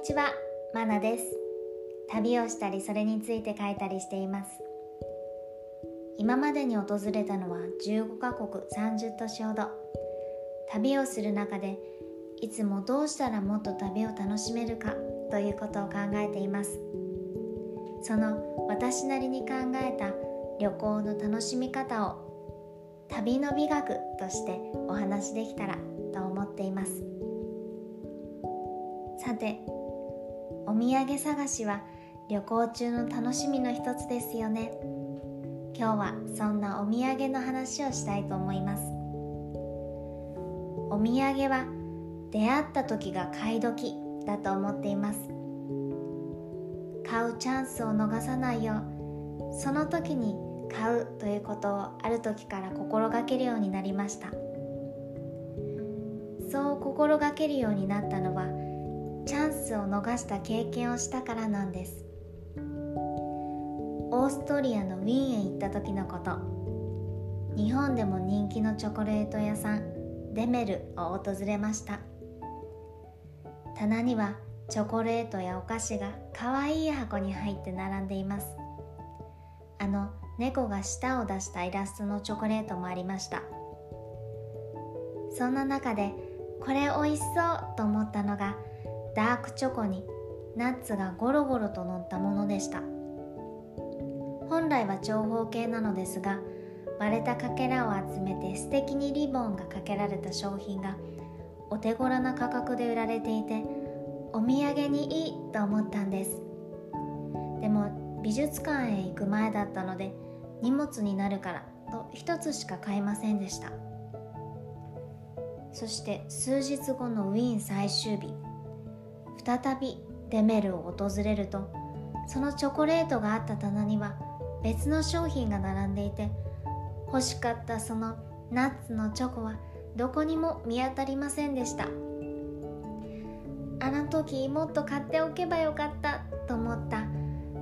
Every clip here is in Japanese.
にちは、まなです。旅をしたりそれについて書いたりしています。今までに訪れたのは15カ国30都市ほど。旅をする中でいつもどうしたらもっと旅を楽しめるかということを考えています。その私なりに考えた旅行の楽しみ方を旅の美学としてお話できたらと思っています。さてお土産探しは旅行中の楽しみの一つですよね。今日はそんなお土産の話をしたいと思います。お土産は出会った時が買い時だと思っています。買うチャンスを逃さないようその時に買うということをある時から心がけるようになりました。そう心がけるようになったのはスを逃した経験をしたからなんです。オーストリアのウィーンへ行った時のこと。日本でも人気のチョコレート屋さんデメルを訪れました。棚にはチョコレートやお菓子がかわいい箱に入って並んでいます。あの猫が舌を出したイラストのチョコレートもありました。そんな中でこれおいしそうと思ったのがダークチョコにナッツがゴロゴロと乗ったものでした。本来は長方形なのですが割れたかけらを集めて素敵にリボンがかけられた商品がお手頃な価格で売られていてお土産にいいと思ったんです。でも美術館へ行く前だったので荷物になるからと一つしか買いませんでした。そして数日後のウィーン最終日。再びデメルを訪れるとそのチョコレートがあった棚には別の商品が並んでいて欲しかったそのナッツのチョコはどこにも見当たりませんでした。あの時もっと買っておけばよかったと思った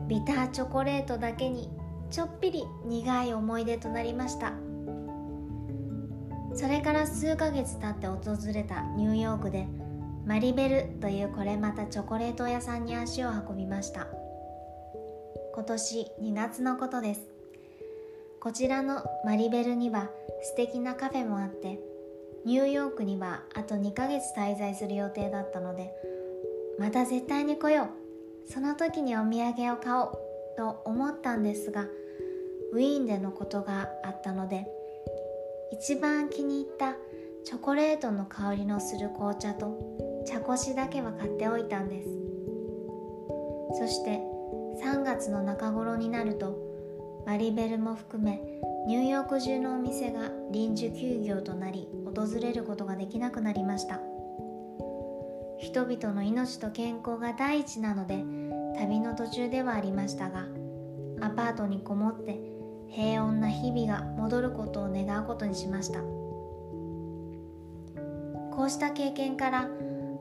ビターチョコレートだけにちょっぴり苦い思い出となりました。それから数ヶ月経って訪れたニューヨークでマリベルというこれまたチョコレート屋さんに足を運びました。今年2月のことです。こちらのマリベルには素敵なカフェもあってニューヨークにはあと2ヶ月滞在する予定だったのでまた絶対に来よう。その時にお土産を買おうと思ったんですがウィーンでのことがあったので一番気に入ったチョコレートの香りのする紅茶と茶こしだけは買っておいたんです。そして3月の中頃になるとマリベルも含めニューヨーク中のお店が臨時休業となり訪れることができなくなりました。人々の命と健康が第一なので旅の途中ではありましたがアパートにこもって平穏な日々が戻ることを願うことにしました。こうした経験から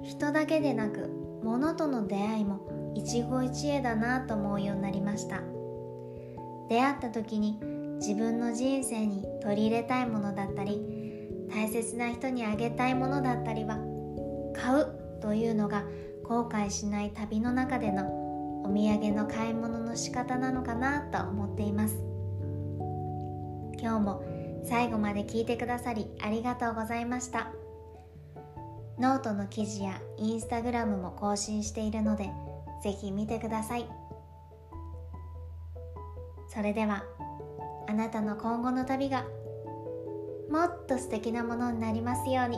人だけでなく物との出会いも一期一会だなと思うようになりました出会った時に自分の人生に取り入れたいものだったり大切な人にあげたいものだったりは買うというのが後悔しない旅の中でのお土産の買い物の仕方なのかなと思っています今日も最後まで聞いてくださりありがとうございました。ノートの記事やインスタグラムも更新しているのでぜひ見てください。それではあなたの今後の旅がもっと素敵なものになりますように。